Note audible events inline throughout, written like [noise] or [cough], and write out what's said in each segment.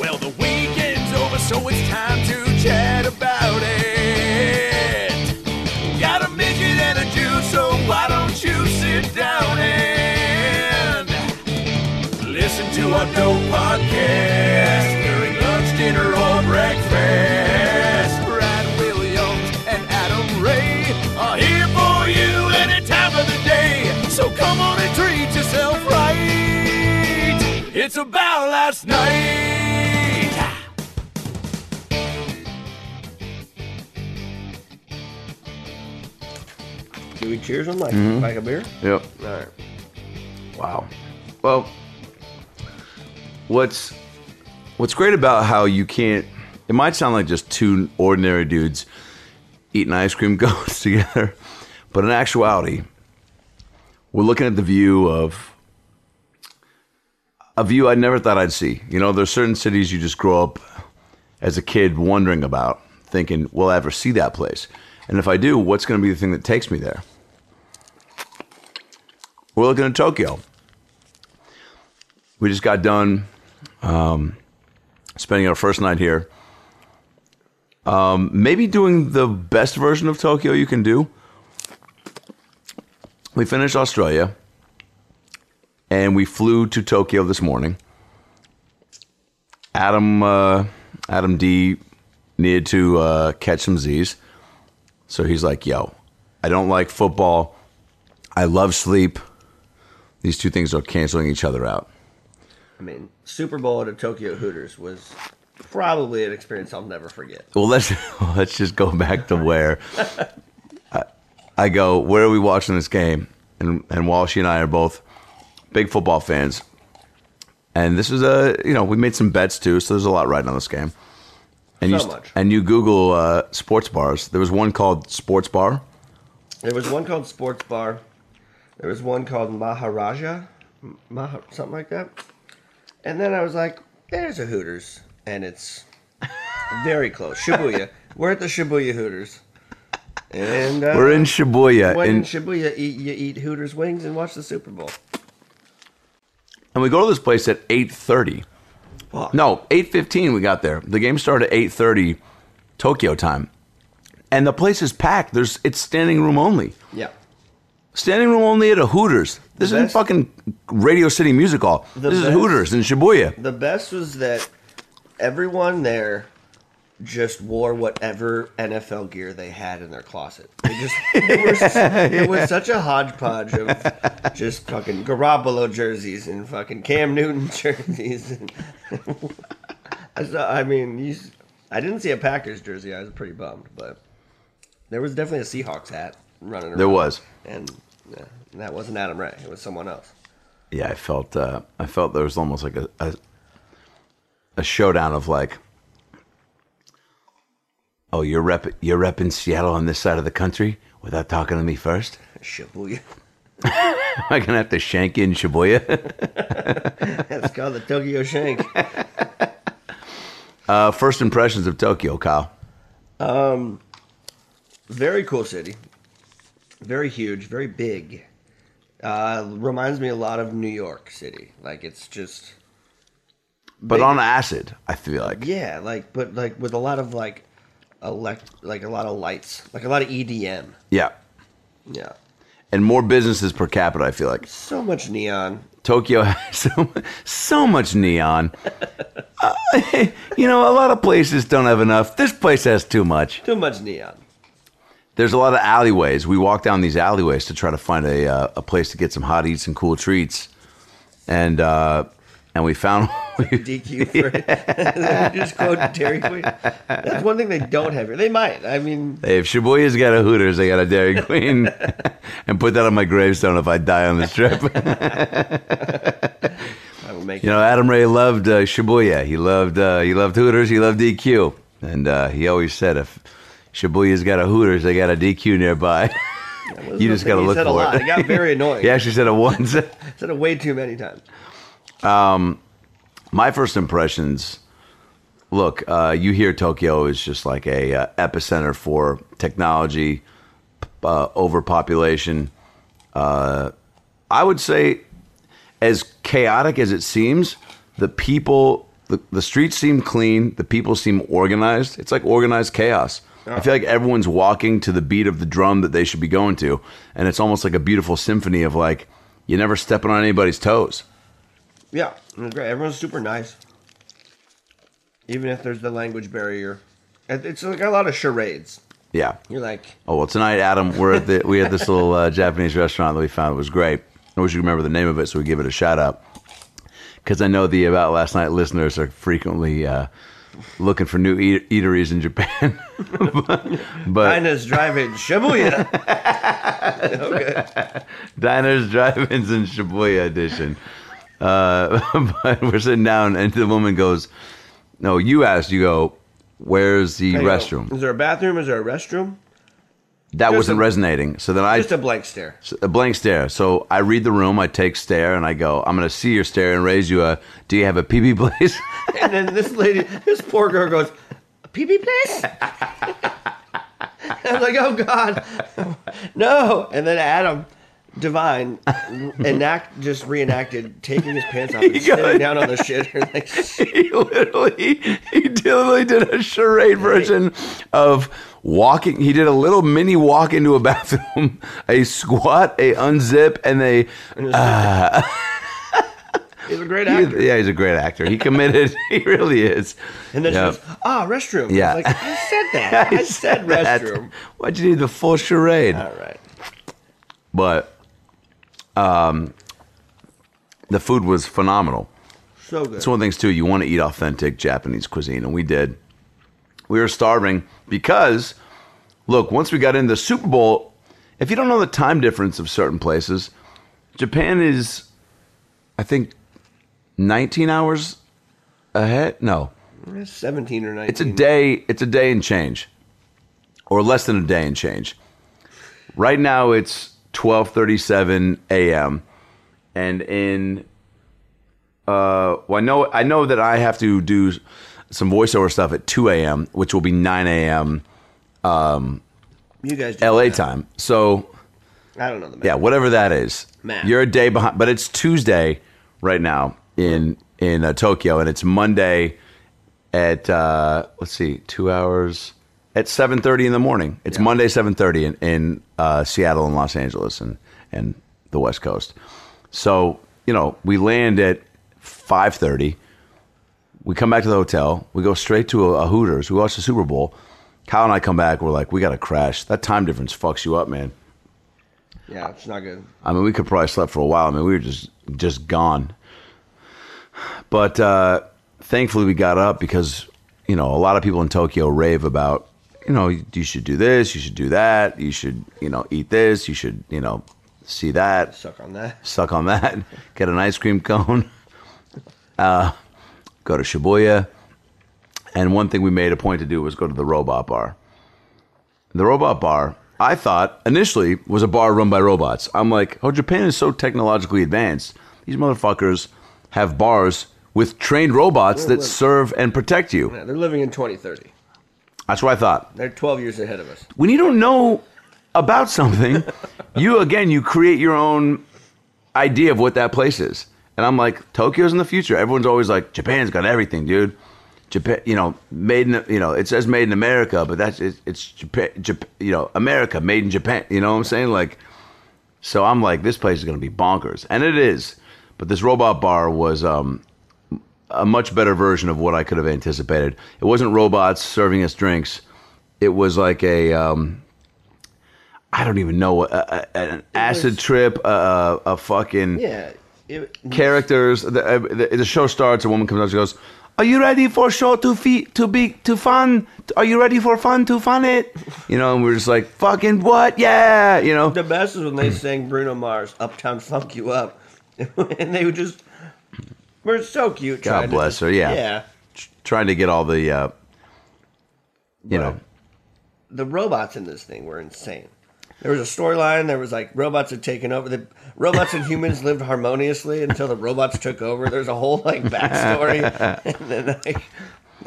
Well, the weekend's over, so it's time to chat about it. Got a midget and a Jew, so why don't you sit down and listen to our dope podcast during lunch, dinner, or breakfast? Brad Williams and Adam Ray are here for you any time of the day. So come on It's about last night. Do we cheers on like Mm-hmm. like a beer? Yep. All right. Wow. Well, what's what's great about how you can't it might sound like just two ordinary dudes eating ice cream [laughs] cones together, but in actuality, we're looking at the view of a view I never thought I'd see. You know, there's certain cities you just grow up as a kid wondering about, thinking, will I ever see that place? And if I do, what's going to be the thing that takes me there? We're looking at Tokyo. We just got done um, spending our first night here. Um, maybe doing the best version of Tokyo you can do. We finished Australia and we flew to Tokyo this morning. Adam, uh, Adam D needed to uh, catch some Z's. So he's like, yo, I don't like football. I love sleep. These two things are canceling each other out. I mean, Super Bowl at a Tokyo Hooters was probably an experience I'll never forget. Well, let's [laughs] let's just go back to where [laughs] I, I go. Where are we watching this game? And and Walshy and I are both big football fans. And this is a you know we made some bets too, so there's a lot riding on this game. And So you much. and you Google uh, sports bars. There was one called Sports Bar. There was one called Sports Bar. There was one called Maharaja, Maha, something like that. And then I was like, "There's a Hooters," and it's [laughs] very close. Shibuya. We're at the Shibuya Hooters, and uh, We're in Shibuya, When in and, Shibuya, eat, you eat Hooters wings and watch the Super Bowl. And we go to this place at eight thirty. Fuck. No, eight fifteen. We got there. The game started at eight thirty, Tokyo time, and the place is packed. There's it's standing room only. Yeah. Standing room only at a Hooters. This isn't best- fucking Radio City Music Hall. The This is best- Hooters in Shibuya. The best was that everyone there just wore whatever NFL gear they had in their closet. They just [laughs] it was, it was such a hodgepodge of just fucking Garoppolo jerseys and fucking Cam Newton [laughs] jerseys. And [laughs] I saw- I mean, you, s- I didn't see a Packers jersey. I was pretty bummed, but there was definitely a Seahawks hat running around. There was. and yeah, and that wasn't Adam Ray. It was someone else. Yeah, I felt. Uh, I felt there was almost like a, a a showdown of like, oh, you're rep you're repping Seattle on this side of the country without talking to me first. Shibuya. [laughs] Am I gonna have to shank you in Shibuya? [laughs] That's called the Tokyo Shank. [laughs] uh, first impressions of Tokyo, Kyle. Um, Very cool city. Very huge, very big. Uh, reminds me a lot of New York City. Like it's just But Big. on acid, I feel like. yeah, like but like with a lot of like elect like a lot of lights, like a lot of EDM. Yeah. Yeah. And more businesses per capita, I feel like. So much neon. Tokyo [laughs] has so, so much neon. [laughs] Uh, [laughs] you know, a lot of places don't have enough. This place has too much. Too much neon. There's a lot of alleyways. We walk down these alleyways to try to find a uh, a place to get some hot eats and cool treats, and uh, and we found [laughs] DQ for it. [laughs] [laughs] just quote Dairy Queen. That's one thing they don't have here. They might. I mean, Hey, if Shibuya's got a Hooters, they got a Dairy Queen, and put that on my gravestone if I die on this trip. I will make You know, Adam Ray loved uh, Shibuya. He loved uh, he loved Hooters. He loved DQ, and uh, he always said if Shibuya's got a Hooters, they got a DQ nearby. it. you just got to look for it. It got very annoying. he actually said it once. said it way too many times. My first impressions. Look, uh, you hear Tokyo is just like a uh, epicenter for technology, uh, overpopulation. Uh, I would say, as chaotic as it seems, the people the, the streets seem clean. The people seem organized. It's like organized chaos. I feel like everyone's walking to the beat of the drum that they should be going to, and it's almost like a beautiful symphony of like you never stepping on anybody's toes. Yeah, it was great. Everyone's super nice. Even if there's the language barrier. It's like a lot of charades. Yeah. You're like, Oh well, tonight, Adam, we're at the we had this little uh, Japanese restaurant that we found. It was great. I wish you remember the name of it, so we give it a shout out. Because I know the about last night listeners are frequently uh, looking for new eat- eateries in Japan. [laughs] but but Dinah's driving Shibuya. [laughs] [laughs] diners, drive-ins, and Shibuya edition. Uh, [laughs] but we're sitting down, and the woman goes, "No, you asked. You go, where's the I go, restroom?" Is there a bathroom? Is there a restroom? That Just wasn't a- resonating. So then I Just a blank stare. a blank stare. So I read the room, I take stare, and I go, I'm going to see your stare and raise you a, do you have a pee pee place? [laughs] And then this lady, this poor girl goes, a pee-pee place? [laughs] I'm like, oh God, no. And then Adam DeVine enact just reenacted taking his pants off [laughs] and He got- sitting down on the shitter. Like, [laughs] he literally, he literally did a charade version of walking. He did a little mini walk into a bathroom, [laughs] a squat, a unzip, and a, he's a great actor. yeah, he's a great actor. He committed. he really is. And then Yeah. she goes, ah, restroom. Yeah. I was like, I said that. I said That- restroom. Why'd you need the full charade? All right. But, um, the food was phenomenal. So good. That's one of the things too. You want to eat authentic Japanese cuisine, and we did. We were starving because, look, once we got into the Super Bowl, if you don't know the time difference of certain places, Japan is, I think, 19 hours ahead. No, 17 or 19. it's a day. It's a day and change, or less than a day and change. Right now, it's 12:37 a.m. and in uh, well, I know I know that I have to do some voiceover stuff at 2 a.m., which will be 9 a.m. Um, You guys do LA that. time. So I don't know the yeah, whatever that is, Math. you're a day behind. But it's Tuesday right now in in uh, Tokyo, and it's Monday at uh, let's see, two hours at 7:30 in the morning. It's Yeah. Monday 7:30 in, in uh, Seattle and Los Angeles and and the West Coast. So you know, we land at 5:30. We come back to the hotel. We go straight to a, a Hooters. We watch the Super Bowl. Kyle and I come back. We're like, we got to crash. That time difference fucks you up, man. Yeah, it's not good. I mean, we could probably slept for a while. I mean, we were just just gone. But uh, thankfully, we got up because you know a lot of people in Tokyo rave about you know you should do this, you should do that, you should you know eat this, you should you know see that, Suck on that. suck on that, [laughs] get an ice cream cone, [laughs] uh, go to Shibuya. And one thing we made a point to do was go to the robot bar. The robot bar, I thought initially was a bar run by robots. I'm like, oh, Japan is so technologically advanced. These motherfuckers have bars with trained robots that serve and protect you. Yeah, they're living in 2030. That's what I thought. They're 12 years ahead of us. When you don't know about something, [laughs] you again you create your own idea of what that place is. And I'm like, Tokyo's in the future. Everyone's always like, Japan's got everything, dude. Japan, you know, made in, you know, it says made in America, but that's it's, it's Japan, Japan, you know, America made in Japan. You know what I'm saying? Like, so I'm like, this place is going to be bonkers, and it is. But this robot bar was um, a much better version of what I could have anticipated. It wasn't robots serving us drinks. It was like a um, I don't even know a, a, an acid was- trip, a, a, fucking Yeah. It, characters. The, uh, the, the show starts. A woman comes out. She goes, "Are you ready for show to fe- to be to fun? Are you ready for fun to fun it?" You know, and we're just like, "Fucking what? Yeah!" You know. the best is when they sang Bruno Mars, Uptown Funk You Up. [laughs] and they would just, were so cute. God trying to bless just- her, yeah. Yeah. trying to get all the, uh, you know, The robots in this thing were insane. There was a storyline. There was like robots had taken over. The robots and humans lived harmoniously until the robots took over. There's a whole like backstory, [laughs] and then like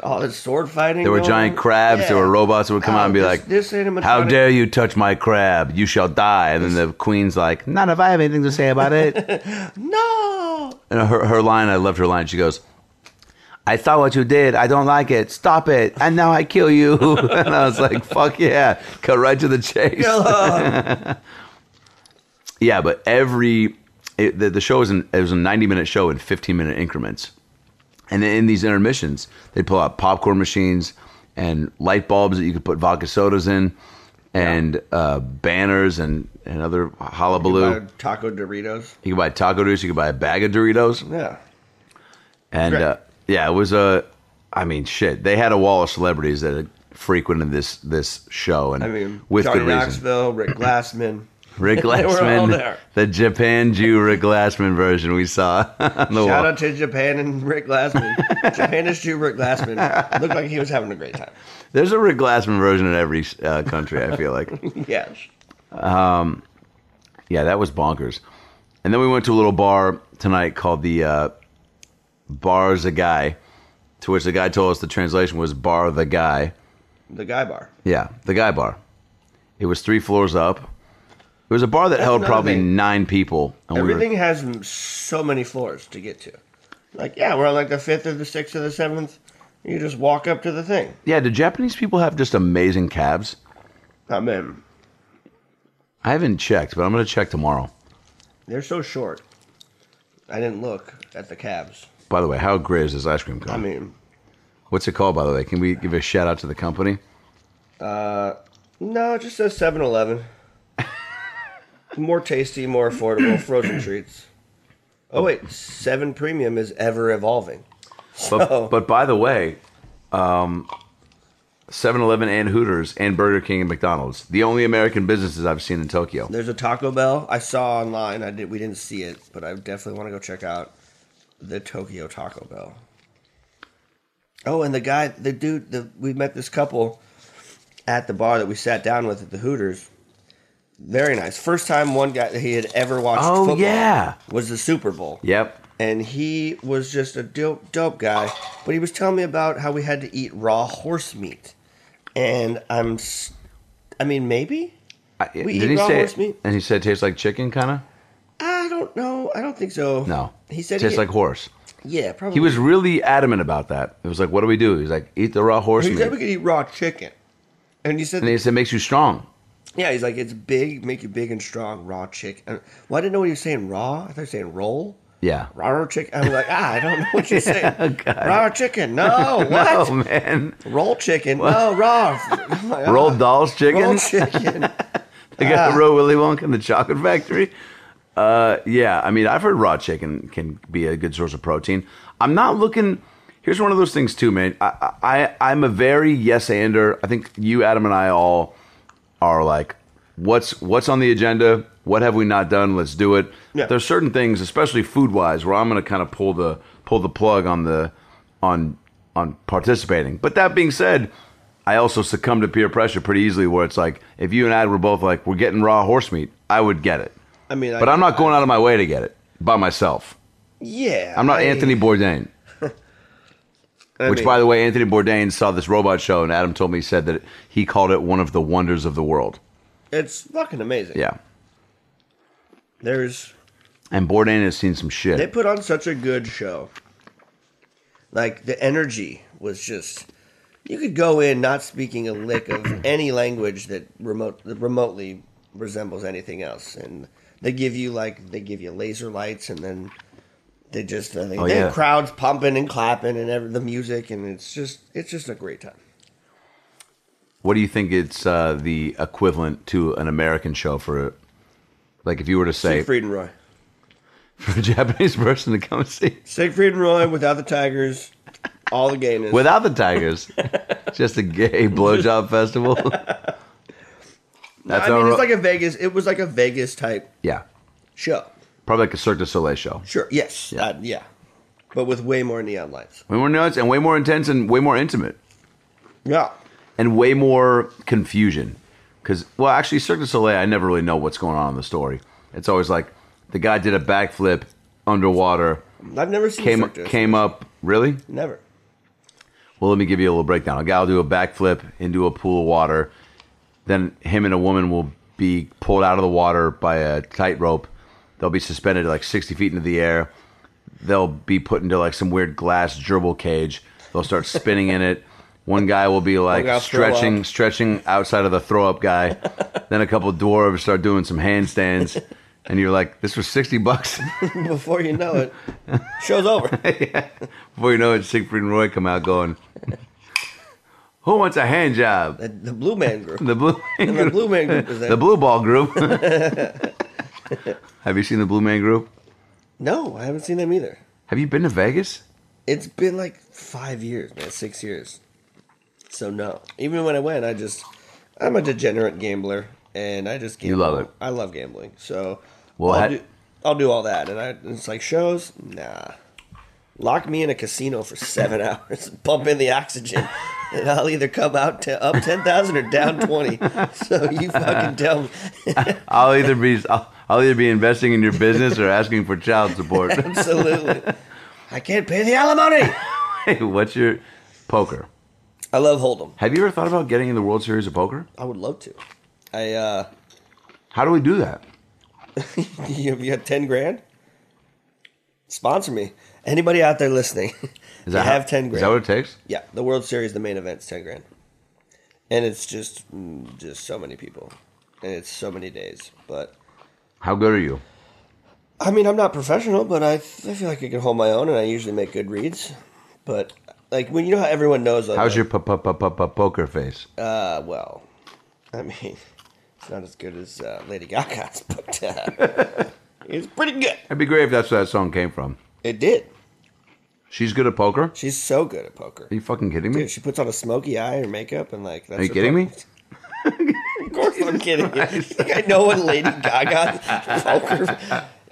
all this sword fighting. there were going giant on. crabs. There Yeah. were robots that would come Oh, out and be this- like, this animatronic- "How dare you touch my crab? You shall die!" And then the queen's like, "Not if I have anything to say about it." [laughs] No. And her, her line, I loved her line. She goes, I saw what you did. I don't like it. Stop it. And now I kill you. [laughs] and I was like, fuck yeah. Cut right to the chase. [laughs] Yeah, but every it, the, the show is an, it was a 90 minute show in 15 minute increments. And in these intermissions, they pull out popcorn machines and light bulbs that you could put vodka sodas in and uh, banners and, and other hullabaloo. Buy Taco Doritos. You could buy taco Doritos. You could buy a bag of Doritos. Yeah. And uh, yeah, it was a. I mean, shit. They had a wall of celebrities that had frequented this this show, and I mean, with Johnny good reason. Knoxville, Rick Glassman. Rick [laughs] Glassman, the Japan Jew Rick Glassman version we saw [laughs] Shout wall. out to Japan and Rick Glassman. [laughs] Japanish Jew Rick Glassman looked like he was having a great time. There's a Rick Glassman version in every uh, country. I feel like, Yes. yeah, that was bonkers. And then we went to a little bar tonight called the uh, Bar's a Guy, to which the guy told us the translation was Bar the Guy. The Guy Bar. Yeah, the Guy Bar. It was three floors up. It was a bar that That's held another probably thing. nine people. And we were- Everything has m- so many floors to get to. Like, yeah, we're on like the fifth or the sixth or the seventh. You just walk up to the thing. yeah, do Japanese people have just amazing cabs? I mean. I haven't checked, but I'm going to check tomorrow. They're so short. I didn't look at the cabs. By the way, how great is this ice cream cone? I mean, What's it called, by the way? Can we give a shout out to the company? Uh no, it just says 7 Eleven. More tasty, more affordable, [clears throat] frozen treats. Oh, wait, 7 Premium is ever evolving. But, So- but by the way, um, 7-Eleven and Hooters and Burger King and McDonald's, the only American businesses I've seen in Tokyo. There's a Taco Bell I saw online. I did. We didn't see it, but I definitely want to go check out the Tokyo Taco Bell. Oh, and the guy, the dude, the we met this couple at the bar that we sat down with at the Hooters. Very nice. First time one guy that he had ever watched. Oh, football yeah. was the Super Bowl. Yep. and he was just a dope, dope guy. But he was telling me about how we had to eat raw horse meat, and I'm, I mean, maybe. I, We did eat he raw say horse meat? And he said it tastes like chicken, kind of? I don't know. I don't think so. No. He said tastes he- like horse. Yeah, probably. He was really adamant about that. It was like, what do we do? He's like, eat the raw horse He meat. said we could eat raw chicken, and he said, and he said, makes you strong. "Yeah." He's like, "It's big, make you big and strong, raw chicken." Well, I didn't know what he was saying. Raw. I thought he was saying roll. Yeah. Raw chicken. I was like, ah, I don't know what you're [laughs] saying. Oh, raw chicken. No, [laughs] what? No, man. Roll chicken. No, raw. I'm like, Rolled ah, Dolls chicken. Roll chicken. [laughs] They got Ah. raw Willy Wonka in the chocolate factory. Uh, yeah, I mean, I've heard raw chicken can be a good source of protein. I'm not looking. Here's one of those things too, man. I, I I'm a very yes ander. I think you, Adam, and I all are like, what's what's on the agenda? What have we not done? Let's do it. Yeah. There's certain things, especially food wise, where I'm going to kind of pull the pull the plug on the on on participating. But that being said, I also succumb to peer pressure pretty easily. Where it's like, if you and I were both like, we're getting raw horse meat, I would get it. I mean, But I, I'm not going out of my way to get it by myself. Yeah, I'm not I- Anthony Bourdain. I Which, mean, by the way, Anthony Bourdain saw this robot show, and Adam told me he said that he called it one of the wonders of the world. it's fucking amazing. Yeah, there's and Bourdain has seen some shit. they put on such a good show. Like the energy was just. You could go in not speaking a lick of [clears throat] any language that remote that remotely resembles anything else, and they give you like they give you laser lights, and then they just uh, they, Oh, they yeah. have crowds pumping and clapping and every, the music, and it's just it's just a great time. What do you think it's uh, the equivalent to an American show for, like, if you were to say Siegfried and Roy, [laughs] for a Japanese person to come and see Siegfried and Roy without the tigers, all the gayness. without the tigers, [laughs] just a gay blowjob festival? [laughs] That's I mean, it's like a Vegas. It was like a Vegas type yeah, show. Probably like a Cirque du Soleil show. Sure. Yes. Yeah. Yeah. yeah. But with way more neon lights. Way more nuts and way more intense and way more intimate. Yeah. and way more confusion. Because, well, actually, Cirque du Soleil, I never really know what's going on in the story. It's always like the guy did a backflip underwater, I've never seen came Cirque du came up. Really? Never. Well, let me give you a little breakdown. A guy will do a backflip into a pool of water. Then him and a woman will be pulled out of the water by a tightrope. They'll be suspended like 60 feet into the air. they'll be put into like some weird glass gerbil cage. They'll start spinning in it. One guy will be like stretching, stretching outside of the throw up guy. [laughs] then a couple dwarves start doing some handstands, and you're like, "This was sixty bucks." [laughs] Before you know it, show's over. [laughs] Before you know it, Siegfried and Roy come out going, "Who wants a hand job?" The, the Blue Man Group. The blue, And the Blue Man Group is there. the blue ball group. [laughs] Have you seen the Blue Man Group? No, I haven't seen them either. Have you been to Vegas? It's been like five years, man, six years. So no. Even when I went, I just I'm a degenerate gambler, and I just gamble. You love it. I love gambling. So Well, I'll, do, I'll do all that, and I it's like shows. Nah, lock me in a casino for seven [laughs] hours, pump in the oxygen, and I'll either come out to up ten thousand or down twenty. [laughs] So you fucking tell me. I'll either be I'll, I'll either be investing in your business or asking for child support. [laughs] Absolutely. I can't pay the alimony. [laughs] hey, what's your poker? I love Hold'em. Have you ever thought about getting in the World Series of Poker? I would love to. I uh How do we do that? [laughs] you, you got ten grand? Sponsor me. Anybody out there listening? Is you how- have ten grand. Is that what it takes? yeah, the World Series, the main event's ten grand, and it's just mm, just so many people, and it's so many days. But How good are you? I mean, I'm not professional, but I, I feel like I can hold my own, and I usually make good reads. But like when you know how everyone knows, like, How's your po- po- poker face? Uh, well, I mean, [laughs] it's not as good as uh, Lady Gaga's, [laughs] but uh, it's pretty good. It'd be great if that's where that song came from. It did. She's good at poker. She's so good at poker. Are you fucking kidding me? Dude, she puts on a smoky eye or makeup and like. That's Are you kidding me? [laughs] course, I'm kidding you. [laughs] You think I know what Lady Gaga poker?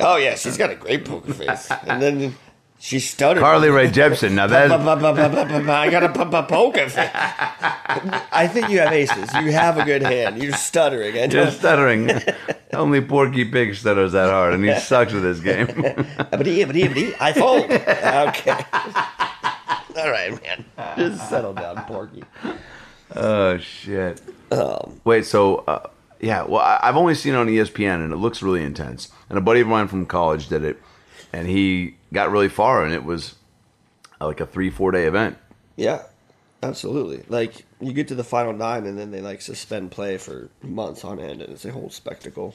Oh yeah, she's got a great poker face, and then she stuttered. Carly Rae Jepsen. Now that I got a p- p- poker face. I think you have aces. You have a good hand. You're stuttering. I you're stuttering. Only Porky Pig stutters that hard, and he [laughs] sucks with this game. [laughs] Abadi, abadi. I fold. Okay. All right, man. Just settle down, Porky. Oh shit. Um, Wait, so uh, yeah, well, I, I've only seen it on ESPN, and it looks really intense. And a buddy of mine from college did it, and he got really far, and it was uh, like a three, four day event. Yeah, absolutely. Like you get to the final nine, and then they like suspend play for months on end, and it's a whole spectacle.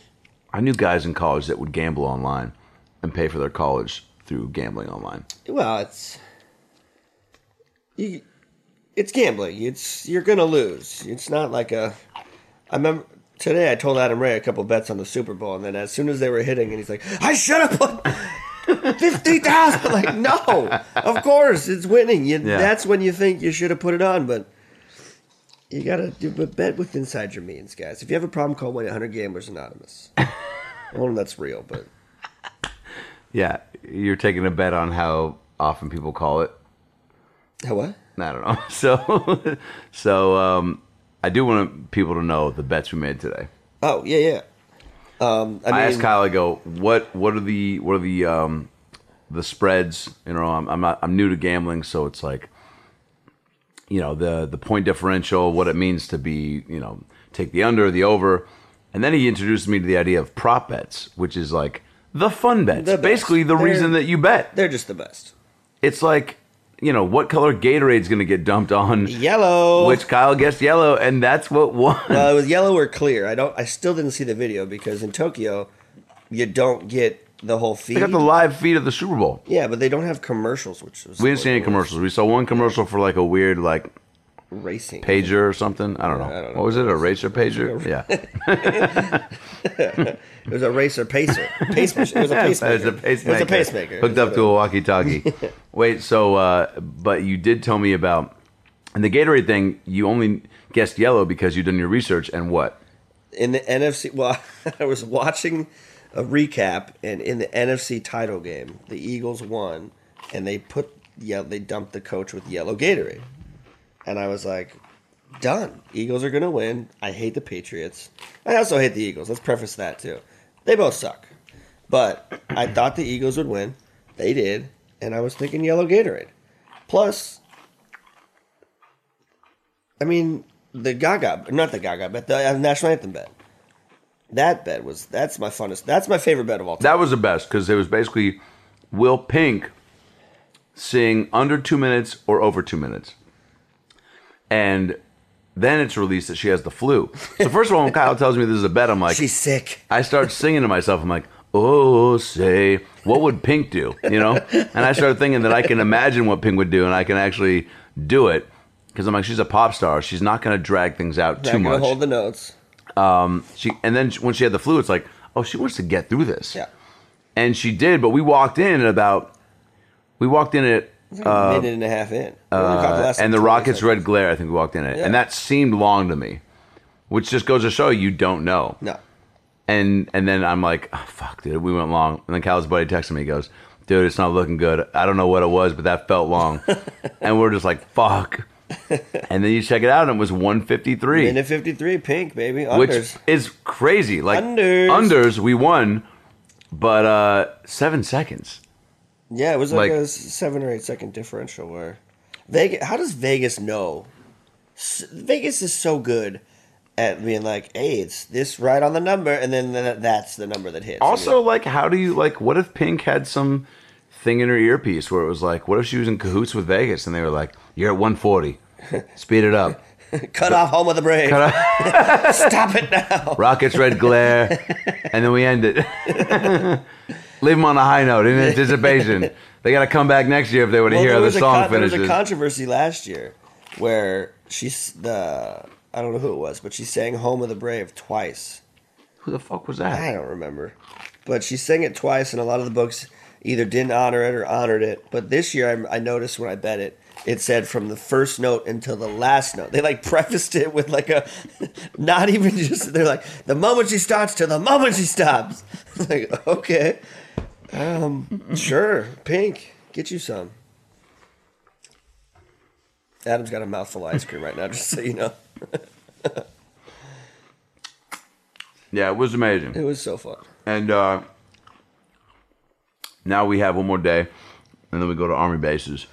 I knew guys in college that would gamble online and pay for their college through gambling online. Well, it's you. It's gambling. It's you're gonna lose. It's not like a. I remember today I told Adam Ray a couple bets on the Super Bowl, and then as soon as they were hitting, and he's like, "I should have put fifty thousand. [laughs] Like, no, of course it's winning. You, Yeah. That's when you think you should have put it on, but you gotta do but bet with inside your means, guys. If you have a problem, call one eight hundred Gamblers Anonymous. I [laughs] well, that's real, but Yeah, you're taking a bet on how often people call it. How what? I don't know. So, so um, I do want people to know the bets we made today. Oh yeah, yeah. Um, I, I, mean, asked Kyle. I go, what what are the what are the um, the spreads? You know, I'm, I'm not I'm new to gambling, so it's like, you know, the the point differential, what it means to be, you know, take the under, the over, and then he introduced me to the idea of prop bets, which is like the fun bets, The basically the They're- reason that you bet. they're just the best. It's like, you know, what color Gatorade's going to get dumped on. Yellow. Which Kyle guessed yellow, and that's what won. Well, it was yellow or clear. I don't. I still didn't see the video because in Tokyo, you don't get the whole feed. they got the live feed of the Super Bowl. yeah, but they don't have commercials, which was We didn't see any commercials. We saw one commercial for like a weird like Racing pager or something. I don't know. I don't know What was it? it A racer pager? Yeah. [laughs] It was a racer pacer. Pacemaker. It was a pacemaker. It's a pacemaker. It was a pacemaker. Hooked up to a walkie-talkie. [laughs] Wait, so uh, but you did tell me about and the Gatorade thing. You only guessed yellow because you'd done your research and what? in the NFC. Well, [laughs] I was watching a recap, and in the NFC title game, the Eagles won, and they put yeah they dumped the coach with yellow Gatorade, and I was like, done. Eagles are gonna win. I hate the Patriots. I also hate the Eagles. Let's preface that too. They both suck, but I thought the Eagles would win. They did, and I was thinking yellow Gatorade. Plus, I mean, the Gaga, not the Gaga bet, the uh, national anthem bet. That bet was that's my funnest. That's my favorite bet of all time. That was the best because it was basically Will Pink sing under two minutes or over two minutes. And then it's released that she has the flu. So first of all, when Kyle tells me this is a bet, I'm like, She's sick. I start singing to myself. I'm like, oh, say, what would Pink do? You know? And I started thinking that I can imagine what Pink would do and I can actually do it. Because I'm like, she's a pop star. She's not going to drag things out Not too much. hold the notes. Um, she and then when she had the flu, it's like, oh, she wants to get through this. Yeah. And she did, but we walked in at about, we walked in at, like a minute and a half in. Uh, and the Rockets seconds. red glare. I think we walked in it, Yeah. and that seemed long to me, which just goes to show you don't know. No. And and then I'm like, oh, fuck, dude, we went long. And then Cal's buddy texted me, he goes, dude, it's not looking good. I don't know what it was, but that felt long. [laughs] and we're just like, fuck. and then you check it out, and it was 153, Minute 53, pink, baby. which is crazy. Like Unders. unders, we won, but uh seven seconds. Yeah, it was like, like- a seven or eight second differential where Vegas. How does Vegas know? Vegas is so good at being like, "Hey, it's this right on the number," and then th- that's the number that hits. Also, like, how do you like? What if Pink had some thing in her earpiece where it was like, what if she was in cahoots with Vegas and they were like, "You're at 140, [laughs] speed it up." cut off home of the brave. [laughs] Stop it now. Rockets red glare, [laughs] and then we end it. Leave them on a high note in anticipation. [laughs] They got to come back next year if they want to Well, hear how the song con- there was a controversy last year where she's the I don't know who it was, but she sang "Home of the Brave" twice. Who the fuck was that? I don't remember, but she sang it twice, and a lot of the books either didn't honor it or honored it. But this year, I, I noticed when I bet it, it said from the first note until the last note. They like [laughs] prefaced it with like a, [laughs] not even just. They're like the moment she starts to the moment she stops. like okay, um, sure, Pink, get you some. Adam's got a mouthful of ice cream right now, [laughs] just so you know. [laughs] Yeah, it was amazing. It was so fun. And uh, now we have one more day, and then we go to army bases.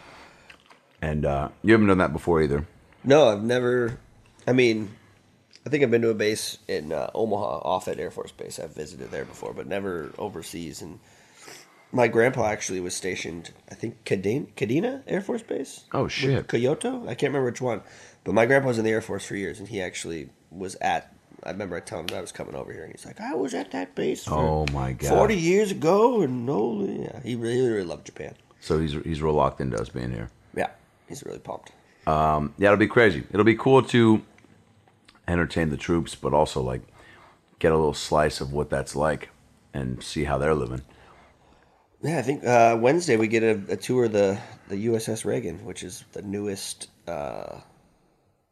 And uh, you haven't done that before either. No, I've never. I mean, I think I've been to a base in uh, Omaha, Offutt Air Force Base. I've visited there before, but never overseas. And my grandpa actually was stationed, I think, Kadena, Kadena Air Force Base. Oh, shit. Kyoto? I can't remember which one. But my grandpa was in the Air Force for years, and he actually was at. I remember I telling him I was coming over here, and he's like, "I was at that base for Oh, my God. forty years ago, and no, yeah, he really, really loved Japan. So he's he's real locked into us being here. Yeah, he's really pumped. Um, yeah, it'll be crazy. It'll be cool to entertain the troops, but also like get a little slice of what that's like and see how they're living. Yeah, I think uh, Wednesday we get a, a tour of the, the USS Reagan, which is the newest uh,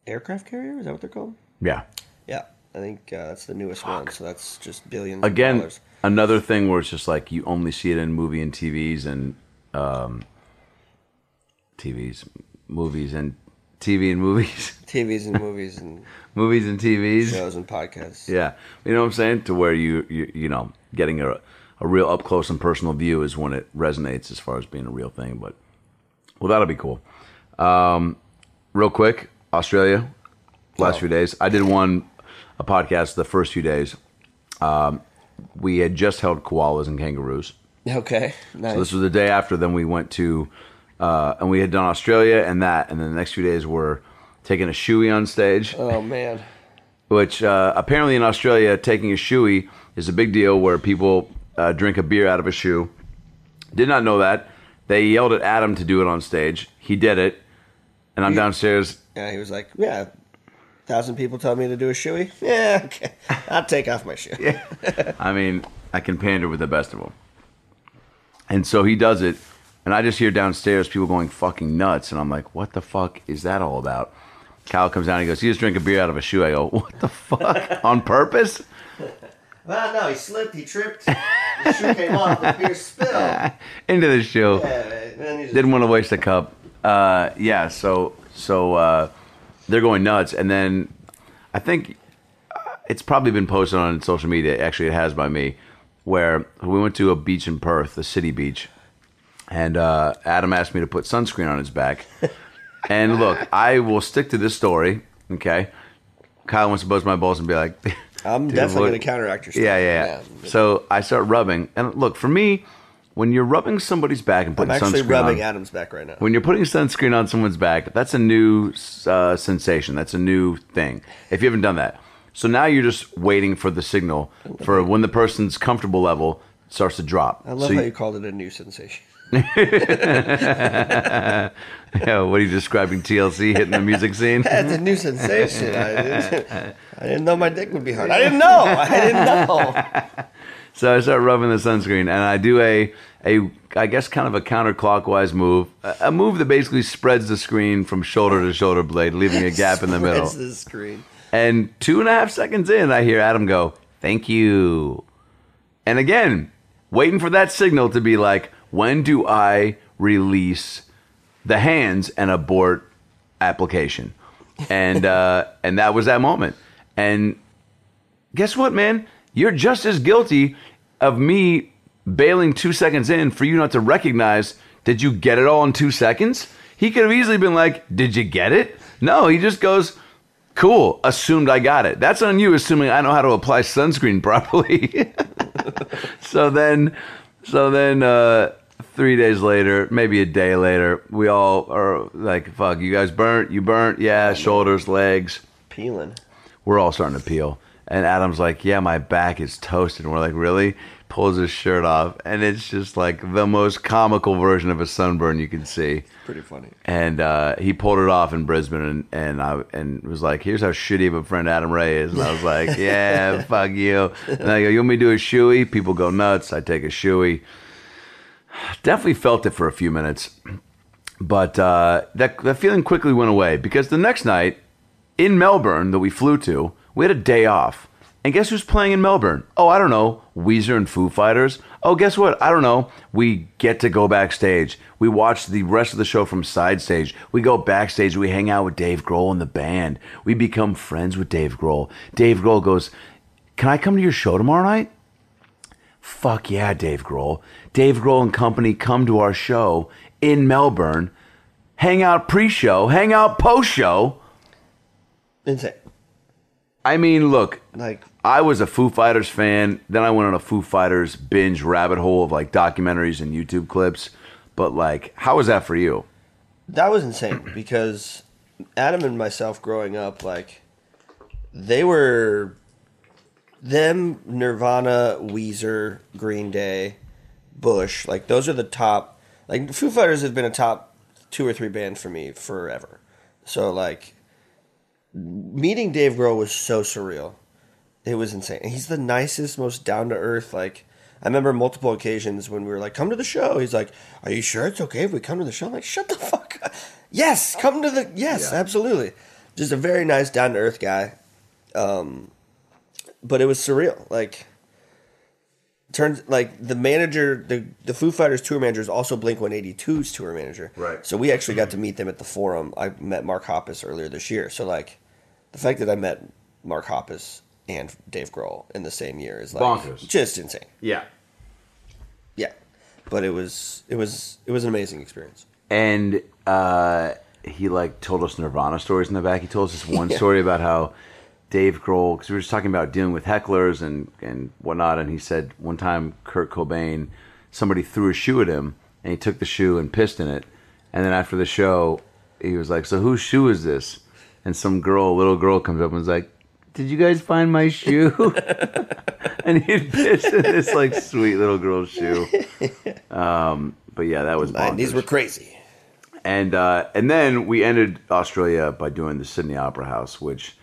aircraft carrier. Is that what they're called? Yeah. Yeah, I think uh, that's the newest one. So that's just billions. Again, of dollars. another thing where it's just like you only see it in movie and TVs and um, TVs, movies and TV and movies, [laughs] TVs and movies and [laughs] movies and TVs. shows and podcasts. Yeah, you know what I'm saying? To where you you you know getting a a real up close and personal view is when it resonates as far as being a real thing. But well, that'll be cool. Um, real quick, Australia. Last Oh. few days, I did one a podcast the first few days. Um, we had just held koalas and kangaroos. Okay, nice. So this was the day after. Then we went to, uh, and we had done Australia and that, and then the next few days were taking a shoey on stage oh man, which uh, apparently in Australia, taking a shoey is a big deal where people uh, drink a beer out of a shoe. Did not know that. They yelled at Adam to do it on stage. He did it. And I'm downstairs. yeah, he was like, yeah. Thousand people tell me to do a shoey. [laughs] Yeah, okay. I'll take off my shoe. Yeah. I mean, I can pander with the best of them. And so he does it. And I just hear downstairs people going fucking nuts. And I'm like, what the fuck is that all about? Kyle comes down and he goes, he just drank a beer out of a shoe. I go, what the fuck? [laughs] on purpose? Well, no, he slipped, he tripped, the shoe came off, the beer spilled. [laughs] Into the shoe. Yeah, didn't want to waste a cup. Uh, yeah, so so uh, they're going nuts, and then I think uh, it's probably been posted on social media. Actually, it has by me, where we went to a beach in Perth, the city beach, and uh, Adam asked me to put sunscreen on his back. [laughs] and look, I will stick to this story. Okay, Kyle wants to buzz my balls and be like, I'm "Dude, definitely going to counteract your stuff. yeah, yeah, yeah. So I start rubbing, and look for me, when you're rubbing somebody's back and I'm putting actually sunscreen rubbing on, Adam's back right now. when you're putting sunscreen on someone's back, that's a new uh, sensation. That's a new thing. If you haven't done that, so now you're just waiting for the signal for when the person's comfortable level starts to drop. I love So how you called it a new sensation. [laughs] Yeah, what are you describing? TLC hitting the music scene? That's a new sensation. I didn't, I didn't know my dick would be hard. I didn't know. I didn't know. [laughs] So I start rubbing the sunscreen, and I do a a I guess kind of a counterclockwise move, a a move that basically spreads the screen from shoulder to shoulder blade, leaving a [laughs] gap in the middle. Spreads the screen. And two and a half seconds in, I hear Adam go, "Thank you," and again, waiting for that signal to be like, "When do I release the hands and abort application?" [laughs] And uh, and that was that moment. And guess what, man? You're just as guilty of me bailing two seconds in for you not to recognize. Did you get it all in two seconds? He could have easily been like, Did you get it? No, he just goes, Cool, assumed I got it. That's on you, assuming I know how to apply sunscreen [laughs] properly. [laughs] so then, so then, uh, three days later, maybe a day later, we all are like, fuck, you guys burnt? You burnt? Yeah, shoulders, legs Peeling. we're all starting to peel. And Adam's like, Yeah, my back is toasted. And we're like, Really? Pulls his shirt off. And it's just like the most comical version of a sunburn you can see. Pretty funny. And uh, he pulled it off in Brisbane and, and I and was like, Here's how shitty of a friend Adam Ray is. And I was like, [laughs] Yeah, fuck you. And I go, You want me to do a shoey? People go nuts. I take a shoey. Definitely felt it for a few minutes. But uh, that, that feeling quickly went away because the next night in Melbourne that we flew to, we had a day off. And guess who's playing in Melbourne? Oh, I don't know. Weezer and Foo Fighters. Oh, guess what? I don't know. We get to go backstage. We watch the rest of the show from side stage. We go backstage. We hang out with Dave Grohl and the band. We become friends with Dave Grohl. Dave Grohl goes, Can I come to your show tomorrow night? Fuck yeah, Dave Grohl. Dave Grohl and company come to our show in Melbourne, hang out pre show, hang out post show. Insane. I mean, look, Like, I was a Foo Fighters fan. Then I went on a Foo Fighters binge rabbit hole of like documentaries and YouTube clips. But like, how was that for you? that was insane because Adam and myself growing up, like, they were them, Nirvana, Weezer, Green Day, Bush. Like, those are the top. Like, Foo Fighters have been a top two or three band for me forever. So, like, meeting Dave Grohl was so surreal. It was insane. And he's the nicest, most down to earth. Like I remember multiple occasions when we were like, "Come to the show." He's like, "Are you sure it's okay if we come to the show?" I'm like, "Shut the fuck up." Yes, come to the. Yes, Yeah. absolutely. Just a very nice, down to earth guy. Um, but it was surreal. Like turns like the manager, the the Foo Fighters tour manager is also Blink 182's tour manager. Right. So we actually got to meet them at the forum. I met Mark Hoppus earlier this year. So like, the fact that I met Mark Hoppus and Dave Grohl in the same year is like Bonkers. just insane. Yeah. Yeah, but it was it was it was an amazing experience. And uh, he like told us Nirvana stories in the back. He told us this one [laughs] story about how Dave Grohl, because we were just talking about dealing with hecklers and and whatnot, and he said one time Kurt Cobain, somebody threw a shoe at him, and he took the shoe and pissed in it, and then after the show, he was like, "So whose shoe is this?" And some girl, a little girl, comes up and was like, "Did you guys find my shoe?" [laughs] and he pissed in this like sweet little girl's shoe. Um, but yeah, that was And these were crazy. and uh, and then we ended Australia by doing the Sydney Opera House, which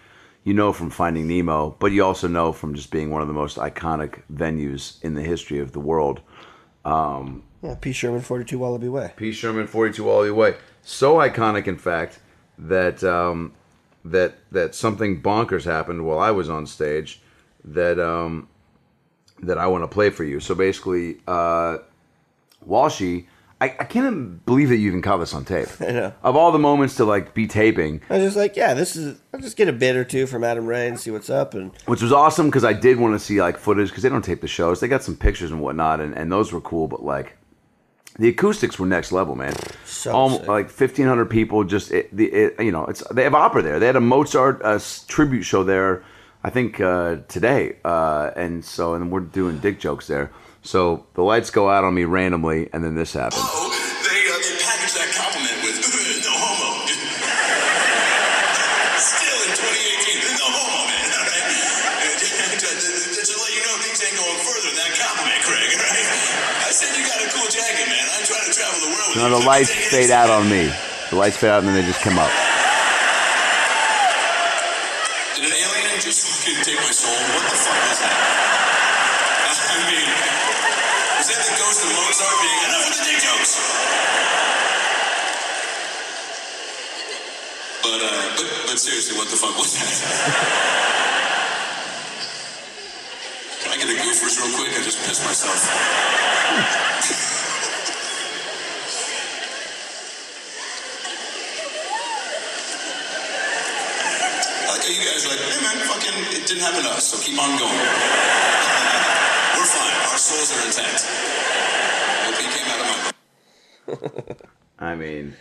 you know from Finding Nemo, but you also know from just being one of the most iconic venues in the history of the world. Um, Yeah, P. Sherman, 42 Wallaby Way. P. Sherman, 42 Wallaby Way. So iconic, in fact, that um, that that something bonkers happened while I was on stage that um, that I want to play for you. So basically, uh, Walshy, I, I can't believe that you even caught this on tape. [laughs] I know. Of all the moments to like be taping, I was just like, yeah, this is. I'll just get a bit or two from Adam Ray and see what's up. And which was awesome because I did want to see like footage because they don't tape the shows. They got some pictures and whatnot, and, and those were cool. But like the acoustics were next level, man. So Almo- sick. like fifteen hundred people. Just it, the it, you know, it's they have opera there. They had a Mozart uh, tribute show there. I think uh, today, uh, and so and we're doing dick jokes there. So the lights go out on me randomly, and then this happens. Oh, they, uh, they packaged that compliment with [laughs] no homo. Still in 2018, no homo, man. All right? [laughs] to, to, to, to let you know things ain't going further than that compliment, Craig. All right? I said you got a cool jacket, man. I'm trying to travel the world you. the lights fade out on me. The lights fade out, and then they just come up. Did an alien just [laughs] take my soul? But, uh, but, but seriously, what the fuck was that? Can I get a goofers real quick? I just pissed myself. [laughs] You guys are like, hey man, fucking, it didn't happen to us, so keep on going. [laughs] We're fine. Our souls are intact. [laughs] I mean,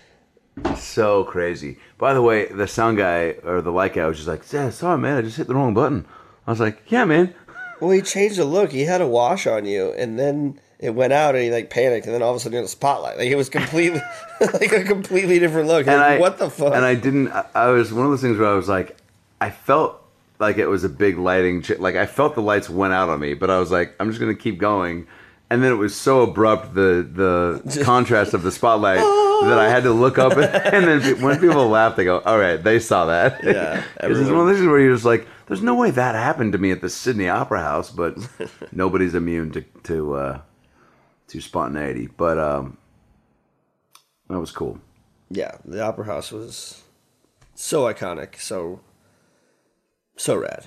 so crazy. By the way, the sound guy or the light guy was just like, "Yeah, sorry, man, I just hit the wrong button." I was like, "Yeah, man." [laughs] Well, he changed the look. He had a wash on you, and then it went out, and he like panicked, and then all of a sudden, in the spotlight, like it was completely, [laughs] like a completely different look. And Like, I, what the fuck? And I didn't. I, I was one of those things where I was like, I felt like it was a big lighting. Ch- like I felt the lights went out on me, but I was like, I'm just gonna keep going. And then it was so abrupt the the [laughs] contrast of the spotlight oh, that I had to look up. And [laughs] then when people laugh, they go, "All right, they saw that." Yeah, [laughs] 'Cause it's one of things where you're just like, "There's no way that happened to me at the Sydney Opera House," but [laughs] nobody's immune to to uh, to spontaneity. But um, that was cool. yeah, the Opera House was so iconic, so so rad.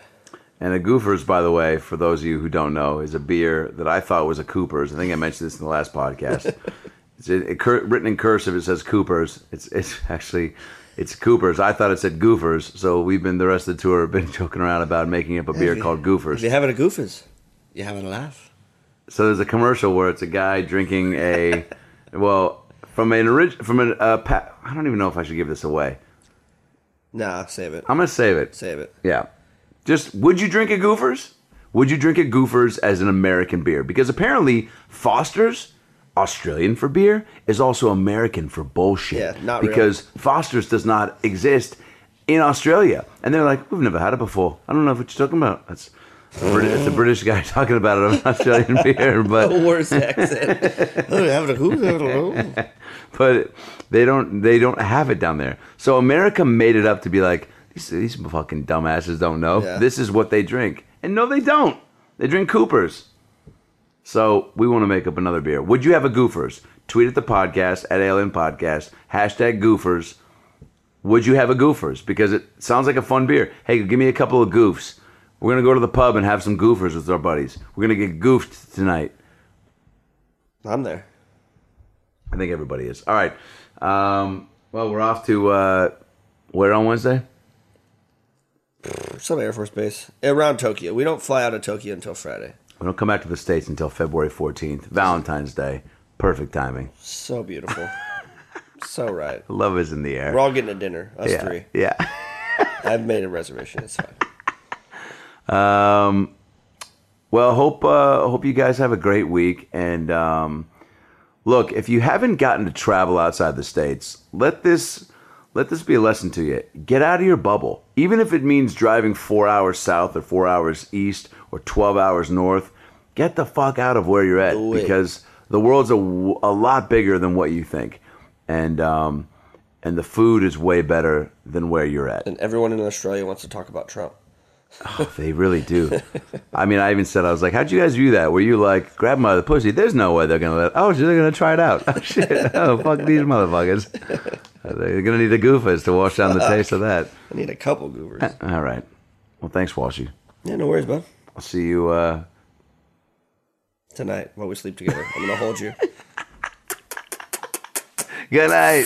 And a Goofers, by the way, for those of you who don't know, is a beer that I thought was a Cooper's. I think I mentioned this in the last podcast. It's it, it, cur- written in cursive. It says Cooper's. It's it's [laughs] actually it's Cooper's. I thought it said Goofers. So we've been the rest of the tour have been [laughs] joking around about making up a beer called If Goofers. you're having a goofus, you're having a laugh. So there's a commercial where it's a guy drinking a [laughs] well from an orig- from an uh, pa- I don't even know if I should give this away. Nah, save it. I'm gonna save it. Save it. Yeah. Just would you drink a Goofers? Would you drink a Goofers as an American beer? Because apparently Foster's, Australian for beer, is also American for bullshit. Yeah, not because Foster's does not exist in Australia. And they're like, we've never had it before. I don't know what you're talking about. That's British, it's a British guy [laughs] talking about it, an [laughs] Australian beer, The [laughs] but worst accent. you're having a goofus? Having a goofus? but they don't they don't have it down there. So America made it up to be like these these fucking dumbasses don't know. Yeah. This is what they drink, and no, they don't. They drink Coopers. So we want to make up another beer. Would you have a Goofers? Tweet at the podcast at ALN Podcast hashtag Goofers. Would you have a Goofers? Because it sounds like a fun beer. Hey, give me a couple of goofs. We're gonna go to the pub and have some Goofers with our buddies. We're gonna get goofed tonight. I'm there. I think everybody is. All right. Um, well, we're off to uh, where on Wednesday? Some Air Force Base around Tokyo. We don't fly out of Tokyo until Friday. We don't come back to the States until February 14th, Valentine's Day. Perfect timing. So beautiful. so right. [laughs] Love is in the air. We're all getting a dinner. Us yeah. three. Yeah. [laughs] I've made a reservation. It's fine. Um, well, hope uh, hope you guys have a great week. And um, look, if you haven't gotten to travel outside the states, let this let this be a lesson to you. Get out of your bubble, even if it means driving four hours south or four hours east or twelve hours north. Get the fuck out of where you're at Do it. because the world's a, a lot bigger than what you think, and um, and the food is way better than where you're at. And everyone in Australia wants to talk about Trump. They really do. I mean, I even said, I was like, how'd you guys view that? Were you like, grab by the pussy? There's no way they're going to let, oh, they're going to try it out. [laughs] Oh, shit. Oh, fuck these motherfuckers. They're going to need a goofus to wash down the [laughs] taste of that. I need a couple goofers. All right. Well, thanks, Walshy. Yeah, no worries, bud. I'll see you. Uh, Tonight while we sleep together, I'm gonna hold you. [laughs] good night.